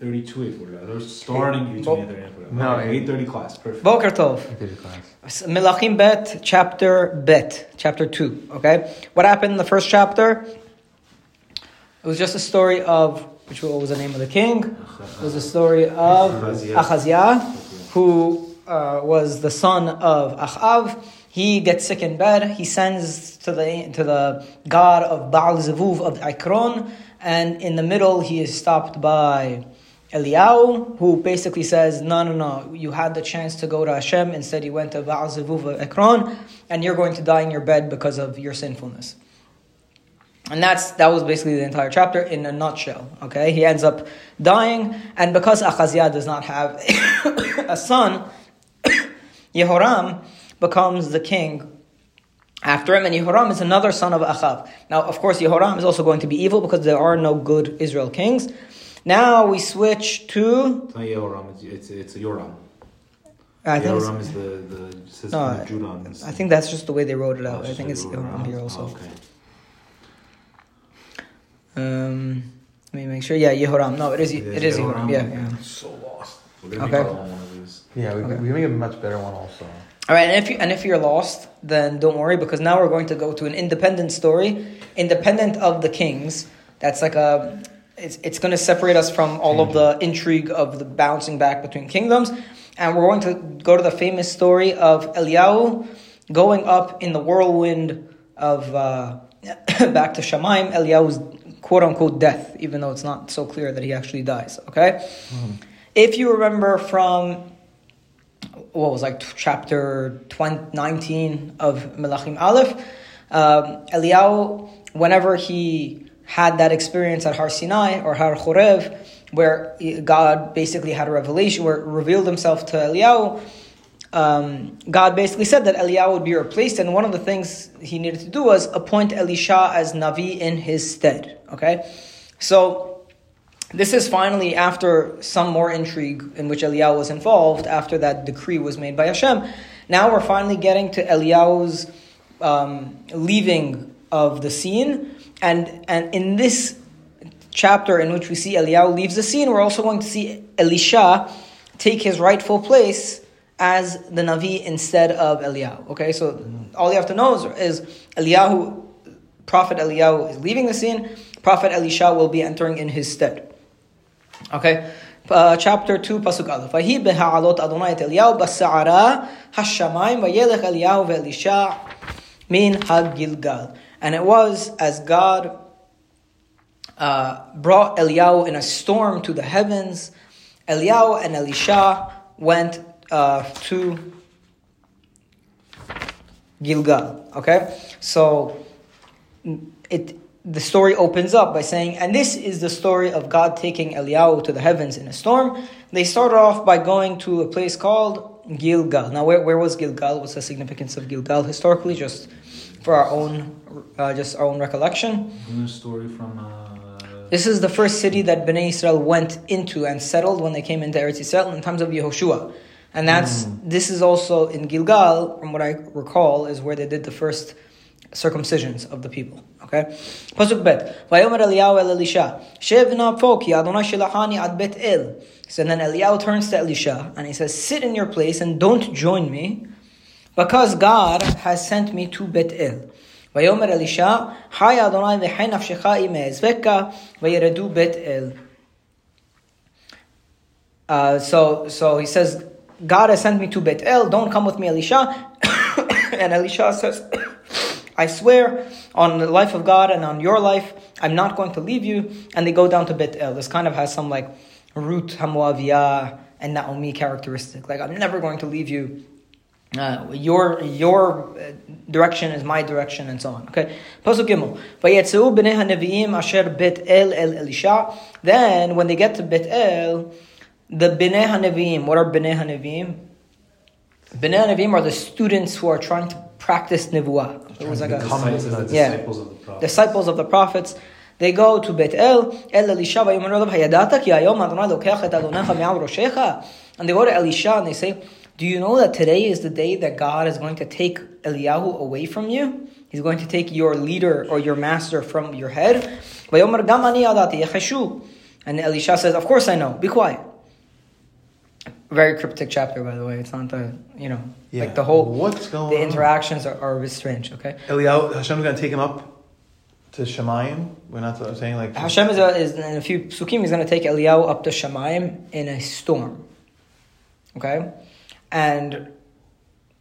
32 8 45. They're starting you 28 30 45. No, Okay, 830 class. Perfect. Boker Tov. Thirty class. Melachim Bet, chapter Bet, chapter 2. Okay? What happened in the first chapter? It was just a story of, which what was the name of the king? It was a story of Achaziah. Achaziah, who uh, was the son of Achav. He gets sick in bed. He sends to the to the god of Baal Zevuv of Ekron, and in the middle he is stopped by Eliyahu, who basically says, "No, no, no. You had the chance to go to Hashem. Instead, you went to Baal Zevuv of Ekron, and you're going to die in your bed because of your sinfulness." And that's that was basically the entire chapter in a nutshell. Okay, he ends up dying, and because Achaziah does not have a son, Yehoram becomes the king after him, and Yehoram is another son of Achav. Now, of course, Yehoram is also going to be evil because there are no good Israel kings. Now we switch to It's not Yehoram, it's, it's, it's Yoram. I think Yehoram is the, the sister No, of Judah. I think that's just the way they wrote it out. Oh, I think it's Yoram. Here also. Oh, okay. Um, let me make sure. Yeah, Yehoram. No, it is. It is It is Yehoram? Yehoram. Yeah, yeah. So lost. We're Okay. make one of these. Yeah, we, Okay. we make a much better one also. All right, and if you and if you're lost, then don't worry because now we're going to go to an independent story, independent of the kings. That's like a. It's, it's going to separate us from all of the intrigue of the bouncing back between kingdoms, and we're going to go to the famous story of Eliyahu going up in the whirlwind of uh, back to Shemaim. Eliyahu's quote unquote death, even though it's not so clear that he actually dies. Okay, if you remember from what was like chapter 20, 19 of Melachim Aleph, um, Eliyahu, whenever he had that experience at Har Sinai or Har Chorev, where God basically had a revelation, where revealed himself to Eliyahu, um, God basically said that Eliyahu would be replaced, and one of the things he needed to do was appoint Elisha as Navi in his stead. Okay? So, this is finally after some more intrigue in which Eliyahu was involved, after that decree was made by Hashem. Now we're finally getting to Eliyahu's um, leaving of the scene. And, and in this chapter in which we see Eliyahu leaves the scene, we're also going to see Elisha take his rightful place as the Navi instead of Eliyahu. Okay, so all you have to know is, is Eliyahu, Prophet Eliyahu is leaving the scene, Prophet Elisha will be entering in his stead. Okay, uh, chapter 2, Pasuk Aleph. ויהי בהעלות אדוני את אליהו בסערה השמיים וילך אליהו ואלישע מן הגלגל. And it was as God uh, brought Eliyahu in a storm to the heavens, Eliyahu and Elisha went uh, to Gilgal. Okay, so it the story opens up by saying, and this is the story of God taking Eliyahu to the heavens in a storm. They started off by going to a place called Gilgal. Now, where, where was Gilgal? What's the significance of Gilgal historically? Just for our own, uh, just our own recollection. Isn't there a story from. Uh, This is the first city that Bnei Israel went into and settled when they came into Eretz Yisrael in times of Yehoshua. And that's this is also in Gilgal, from what I recall, is where they did the first circumcisions of the people. Okay? Pasuk bet. Vayomer Eliyahu el Elisha. Shev na ki Adonai shilachani ad bet el. So then Eliyahu turns to Elisha and he says, Sit in your place and don't join me, because God has sent me to Bethel. ויאמר אלישע, חי אדוני וחי נפשך אם אעזבקה, וירדו בית אל. Uh, so, so he says, God has sent me to Beit El, don't come with me, Elisha. and Elisha says, I swear on the life of God and on your life, I'm not going to leave you. And they go down to Beit El. This kind of has some like Rut Hamuaviyah and Naomi characteristic. Like, I'm never going to leave you. Uh, your your uh, direction is my direction, and so on. Okay. Pasuk Gimel. Vayetzu b'nei haneviim asher bet el el Elisha. Then, when they get to Bet El, the b'nei haneviim. What are b'nei haneviim? B'nei haneviim are the students who are trying to practice nevuah. It was like a disciples, the Yeah. disciples of the prophet. disciples of the prophets. They go to Bet El, El Elisha, ויאמר לו, הידעת כי היום אדוני לוקח את אדונך מעל ראשך? And they go to Elisha and they say, do you know that today is the day that God is going to take Eliyahu away from you? He's going to take your leader or your master from your head. And Elisha says, Of course I know, be quiet. Very cryptic chapter, by the way. It's not the, you know, yeah. like the whole. What's going The interactions on? are, are strange, okay? Eliyahu, Hashem's going to take him up to Shemayim. We're not I'm saying like. Hashem is, a, is in a few psukim, he's going to take Eliyahu up to Shemayim in a storm, okay? And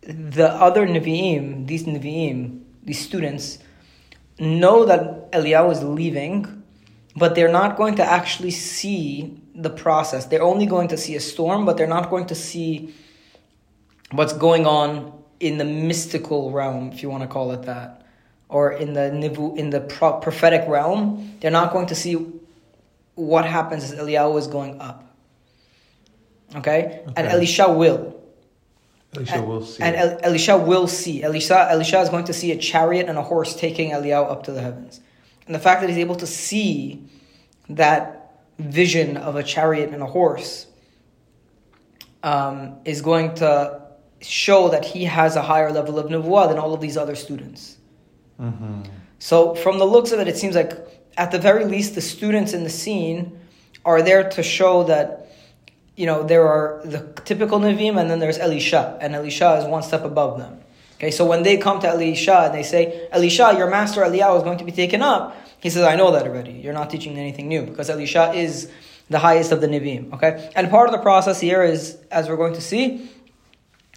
the other Nevi'im, these Nevi'im, these students, know that Eliyahu is leaving, but they're not going to actually see the process. They're only going to see a storm, but they're not going to see what's going on in the mystical realm, if you want to call it that, or in the nivu, in the pro- prophetic realm. They're not going to see what happens as Eliyahu is going up. Okay, and Elisha will. Elisha And- will see. And. El- Elisha will see. Elisha, Elisha is going to see a chariot and a horse taking Eliyahu up to the heavens. And the fact that he's able to see that vision of a chariot and a horse um, is going to show that he has a higher level of nevuah than all of these other students. Mhm. So, from the looks of it, it seems like at the very least, the students in the scene are there to show that, you know, there are the typical Nevi'im and then there's Elisha, and Elisha is one step above them. Okay, so when they come to Elisha and they say, Elisha, your master Eliyahu is going to be taken up, he says, I know that already. You're not teaching anything new because Elisha is the highest of the Nevi'im. Okay, and part of the process here is, as we're going to see,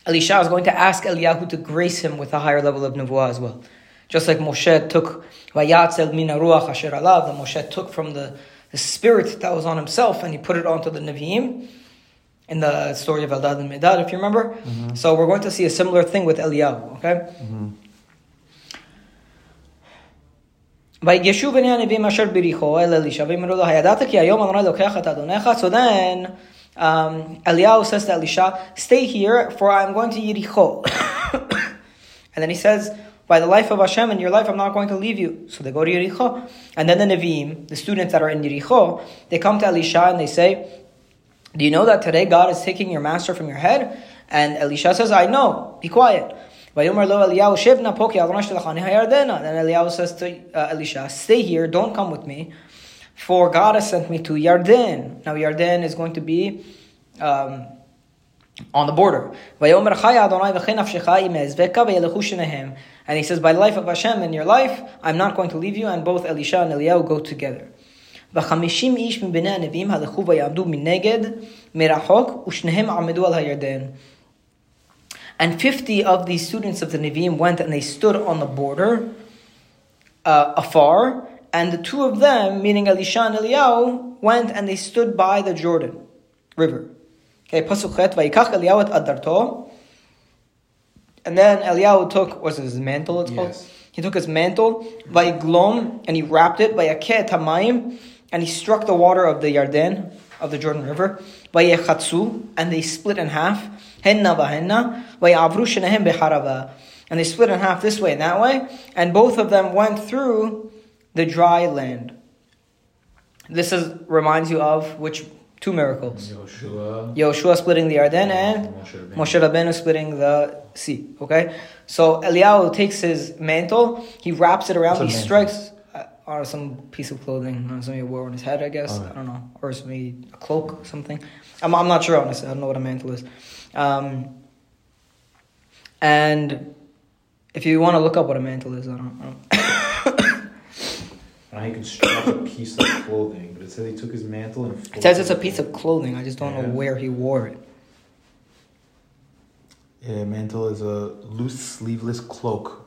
Elisha is going to ask Eliyahu to grace him with a higher level of nevuah as well. Just like Moshe took Vayatzel mina ruach asher alav, that Moshe took from the, the spirit that was on himself and he put it onto the Nevi'im in the story of Eldad and Medad, if you remember. So we're going to see a similar thing with Eliyahu, okay? ויגשו בני הנביאים אשר בריחו אל אלישע ואמרו לו הידעת כי היום אדוני לוקח את אדונך so then um, Eliyahu says to Elisha stay here for I'm going to Yericho and then he says by the life of Hashem and your life I'm not going to leave you so they go to Yericho and then the Nevi'im the students that are in Yericho they come to Elisha and they say do you know that today God is taking your master from your head? And Elisha says, I know, be quiet. And Eliyahu says to uh, Elisha, Stay here, don't come with me, for God has sent me to Yarden. Now, Yarden is going to be um, on the border. And he says, By the life of Hashem and your life, I'm not going to leave you, and both Elisha and Eliyahu go together. וחמישים איש מבני הנביאים הלכו ויעמדו מנגד, מרחוק, ושניהם עמדו על הירדן. And 50 of these students of the Nevi'im went and they stood on the border uh, afar. And the two of them, meaning Elisha and Eliyahu, went and they stood by the Jordan River. Okay, Pasuk Chet, Vayikach Eliyahu et adarto. And then Eliyahu took, what's his mantle it's called? Yes. He took his mantle, Vayiglom, and he wrapped it, Vayaket Hamayim, and he struck the water of the Yarden, of the Jordan River, Vayechatsu, and they split in half, Henna vahenna, Vayavru beharava. And they split in half this way and that way, and both of them went through the dry land. This is reminds you of which two miracles? Yoshua. Yoshua splitting the Yarden and Moshe Rabbeinu. Splitting the sea. Okay, so Eliyahu takes his mantle, he wraps it around, he strikes on some piece of clothing, uh, something he wore on his head, I guess. Alright. I don't know, or maybe a cloak, or something. I'm, I'm not sure honestly. I don't know what a mantle is. Um, and if you want to look up what a mantle is, I don't. I don't And he construct a piece of clothing, but it says he took his mantle and. it says it's a piece of clothing. I just don't know where he wore it. Yeah, a mantle is a loose sleeveless cloak.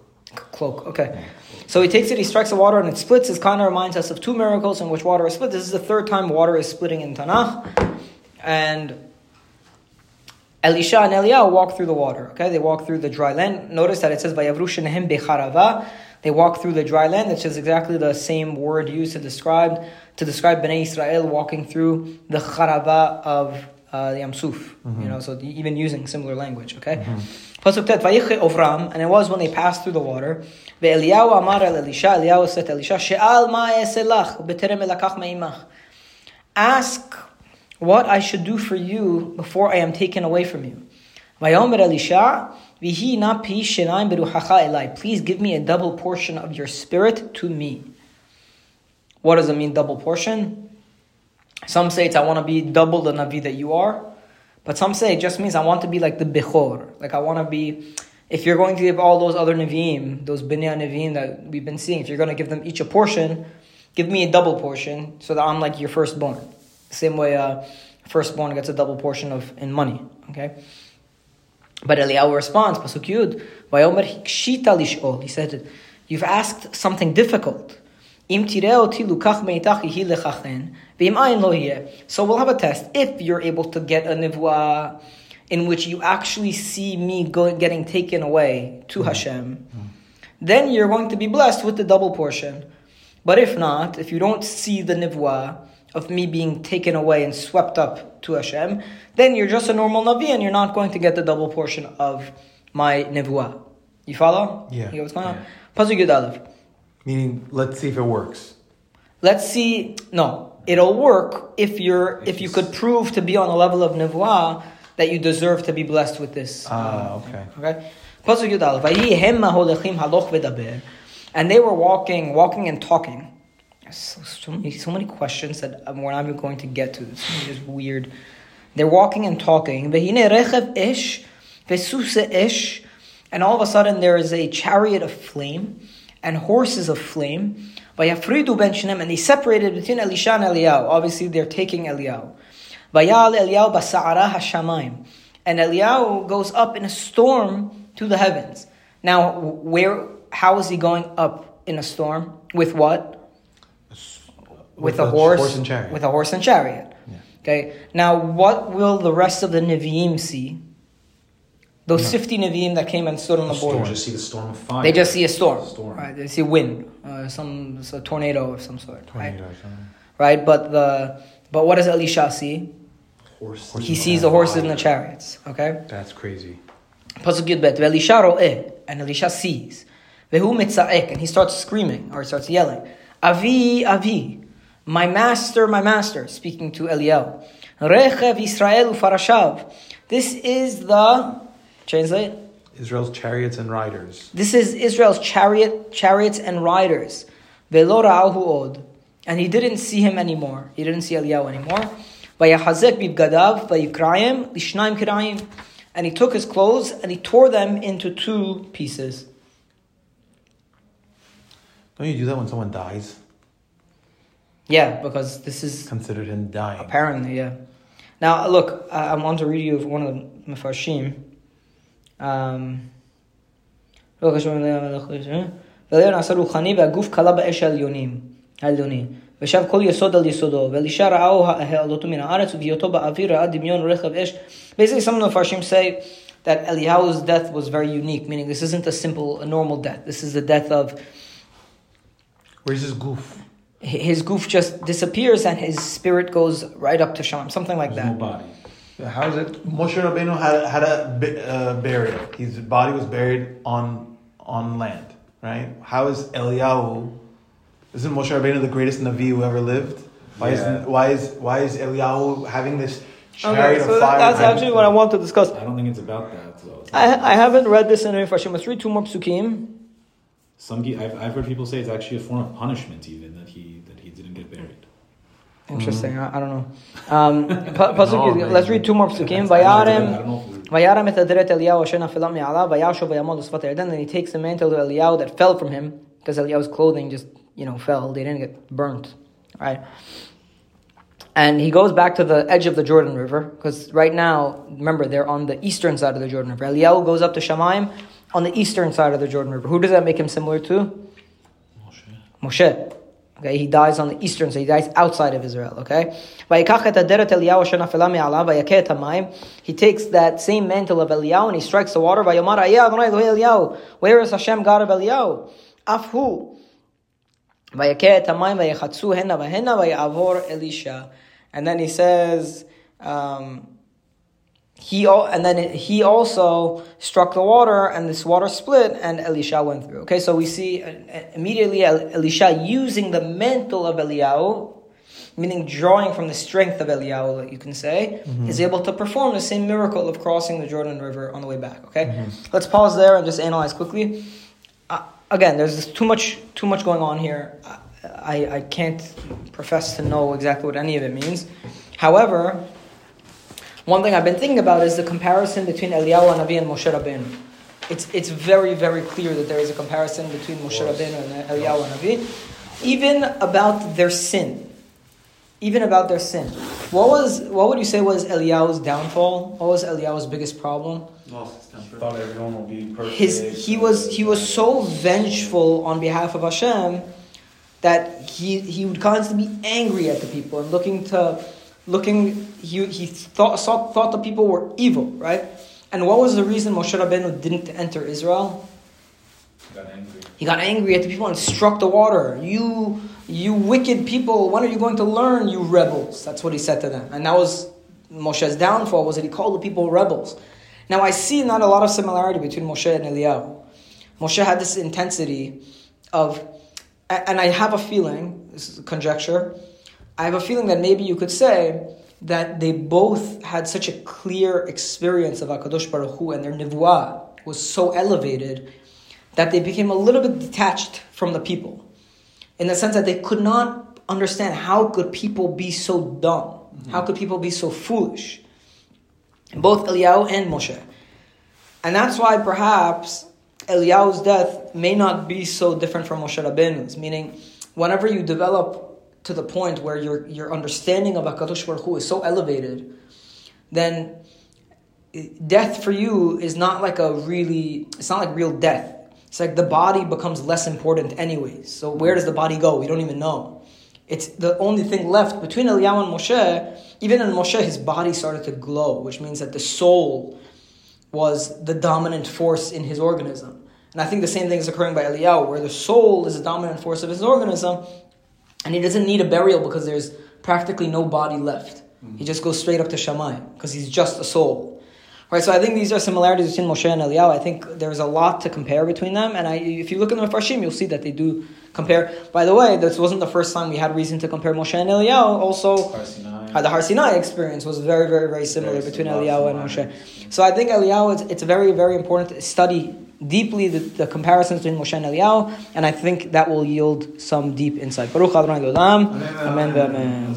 Cloak. Okay. So he takes it, he strikes the water, and it splits. This kind of reminds us of two miracles in which water is split. This is the third time water is splitting in Tanakh. And Elisha and Eliyahu walk through the water. Okay, they walk through the dry land. Notice that it says "Vayavru shenehem becharava." They walk through the dry land, which is exactly the same word used to describe to describe Bnei Israel walking through the charava of Uh, the Yamsuf. You mm-hmm. know, so even using similar language. Okay. Mm-hmm. Pasuk tet vayiche Ovram, and it was when they passed through the water. Ve'Eliyahu amar el Elisha. Eliyahu said Elisha, "She'al b'terem elakach me'imach." Ask what I should do for you before I am taken away from you. Vayomer Elisha, vihi na pi shenayim elai. Please give me a double portion of your spirit to me. What does it mean, double portion? Some say it's I want to be double the Navi that you are. But some say it just means I want to be like the Bechor. Like I want to be, if you're going to give all those other Nevi'im, those Binya Nevi'im that we've been seeing, if you're going to give them each a portion, give me a double portion so that I'm like your firstborn. Same way uh, firstborn gets a double portion of in money. Okay? But Eliyahu responds, Pasuk Yud, Vayomer hikshita lish'ol. He said, you've asked something difficult. Im tireo lukach meitach yihi lechachen. So we'll have a test. If you're able to get a nivwa in which you actually see me going, getting taken away to mm-hmm. Hashem, mm-hmm. then you're going to be blessed with the double portion. But if not, if you don't see the nivwa of me being taken away and swept up to Hashem, then you're just a normal navi and you're not going to get the double portion of my nivwa. You follow? Yeah. You know what's going on? Yeah. Meaning, let's see if it works. Let's see. No, it'll work if you're if you could prove to be on a level of nevuah that you deserve to be blessed with this. Ah, okay. Okay. And they were walking, walking and talking. So, so, many, so many questions that we're not even going to get to. It's just weird. They're walking and talking. And all of a sudden there is a chariot of flame and horses of flame. Vayafridu ben Shinem, and they separated between Elisha and Eliyahu. Obviously, they're taking Eliyahu. Vayal Eliyahu basa'ara hashamayim. And Eliyahu goes up in a storm to the heavens. Now, where? How is he going up in a storm? With what? With, with a, horse, horse and chariot. With a horse and chariot. Yeah. Okay. Now, what will the rest of the Nevi'im see? Those no. 50 Nevi'im that came and stood on the, border. They just see the storm of fire. They just see a storm. storm. Right? They see wind, uh, some a tornado of some sort. Tornado, right? right? But the but what does Elisha see? Horse. He sees the horses and the chariots. Okay. That's crazy. Pasuk Yudbet. Ve'Elisha ro'eh, and Elisha sees. Ve'hu mitza'ek, and he starts screaming or he starts yelling. Avi, Avi, my master, my master, speaking to Eliel. Rechev Israel ufarashav. This is the Translate. Israel's chariots and riders. This is Israel's chariot, chariots and riders. Velo od. And he didn't see him anymore. He didn't see Eliyahu anymore. Vayahazek bibgadav vayikrayim lishnaim kirayim. And he took his clothes and he tore them into two pieces. Don't you do that when someone dies? Yeah, because this is considered him dying. Apparently, yeah. Now, look, I, I want to read you one of the Mefarshim. לא קשור ולאון עשה רוחני והגוף כלה באש העליונים, העליוני. ושב כל יסוד על יסודו, ואלישע ראהו העלותו מן הארץ, ובהיותו באוויר ראה דמיון רכב אש. Basically, some of the Farshim say that Eliyahu's death was very unique, meaning this isn't a simple, a normal death. This is the death of... Where's his goof? His goof just disappears and his spirit goes right up to Shalom, something like There's that. No body. How is it? Moshe Rabbeinu had had a uh, burial. His body was buried on on land, right? How is Eliyahu? Isn't Moshe Rabbeinu the greatest Navi who ever lived? Why yeah. is why is why is Eliyahu having this chariot okay, so of fire? That's actually what I want to discuss. I don't think it's about that. Though. I I haven't read this in any fashion. Let's read two more psukim. Some I've, I've heard people say it's actually a form of punishment, even that he that he didn't get buried. Interesting. Mm. I, I, don't know. Um, pasuk, no, let's read two more psukim. Vayarem, Vayarem et adret Eliyahu asher nafilam mi'alav, vayashu vayamol usfat Then he takes the mantle of Eliyahu that fell from him, because Eliyahu's clothing just, you know, fell. They didn't get burnt. Right? And he goes back to the edge of the Jordan River, because right now, remember, they're on the eastern side of the Jordan River. Eliyahu goes up to Shamaim on the eastern side of the Jordan River. Who does that make him similar to? Moshe. Moshe. Okay, he dies on the eastern side. He dies outside of Israel. Okay, he takes that same mantle of Eliyahu and he strikes the water. Where is Hashem God of Eliyahu? Afhu. And then he says. Um, he and then he also struck the water, and this water split, and Elisha went through. Okay, so we see uh, uh, immediately Elisha using the mantle of Eliyahu, meaning drawing from the strength of Eliyahu, you can say, mm-hmm. is able to perform the same miracle of crossing the Jordan River on the way back. Okay, mm-hmm. let's pause there and just analyze quickly. Uh, again, there's too much too much going on here. Uh, I, I can't profess to know exactly what any of it means. However, one thing I've been thinking about is the comparison between Eliyahu Navi and Moshe Rabbeinu. It's, it's very, very clear that there is a comparison between Moshe Rabbeinu and Eliyahu Navi, even about their sin. Even about their sin. What was what would you say was Eliyahu's downfall? What was Eliyahu's biggest problem? Lost his temper. Thought everyone would be perfect. His he was he was so vengeful on behalf of Hashem that he he would constantly be angry at the people and looking to looking he he thought saw, thought the people were evil, right? And what was the reason Moshe Rabbeinu didn't enter Israel? Got angry. He got angry at the people and struck the water. You you wicked people, when are you going to learn, you rebels? That's what he said to them. And that was Moshe's downfall, was that he called the people rebels. Now I see not a lot of similarity between Moshe and Eliyahu. Moshe had this intensity of, and I have a feeling, this is a conjecture, I have a feeling that maybe you could say that they both had such a clear experience of HaKadosh Baruch Hu and their nivuah was so elevated that they became a little bit detached from the people in the sense that they could not understand how could people be so dumb? Mm-hmm. How could people be so foolish? Both Eliyahu and Moshe. And that's why perhaps Eliyahu's death may not be so different from Moshe Rabbeinu's, meaning whenever you develop to the point where your, your understanding of HaKadosh Baruch Hu is so elevated, then death for you is not like a really, it's not like real death it's like the body becomes less important anyways. So where does the body go? We don't even know. It's the only thing left between Eliyahu and Moshe. Even in Moshe, his body started to glow, which means that the soul was the dominant force in his organism. And I think the same thing is occurring by Eliyahu, where the soul is the dominant force of his organism, and he doesn't need a burial because there's practically no body left. He just goes straight up to Shamayim because he's just a soul. Right, so I think these are similarities between Moshe and Eliyahu. I think there's a lot to compare between them, and I, if you look in the Mefarshim, you'll see that they do compare. By the way, this wasn't the first time we had reason to compare Moshe and Eliyahu. Also, uh, the Har Sinai experience was very, very, very similar very between Eliyahu and Moshe. So I think Eliyahu, it's, it's very, very important to study deeply the, the comparisons between Moshe and Eliyahu, and I think that will yield some deep insight. Baruch Adonai Amen. Amen. Amen.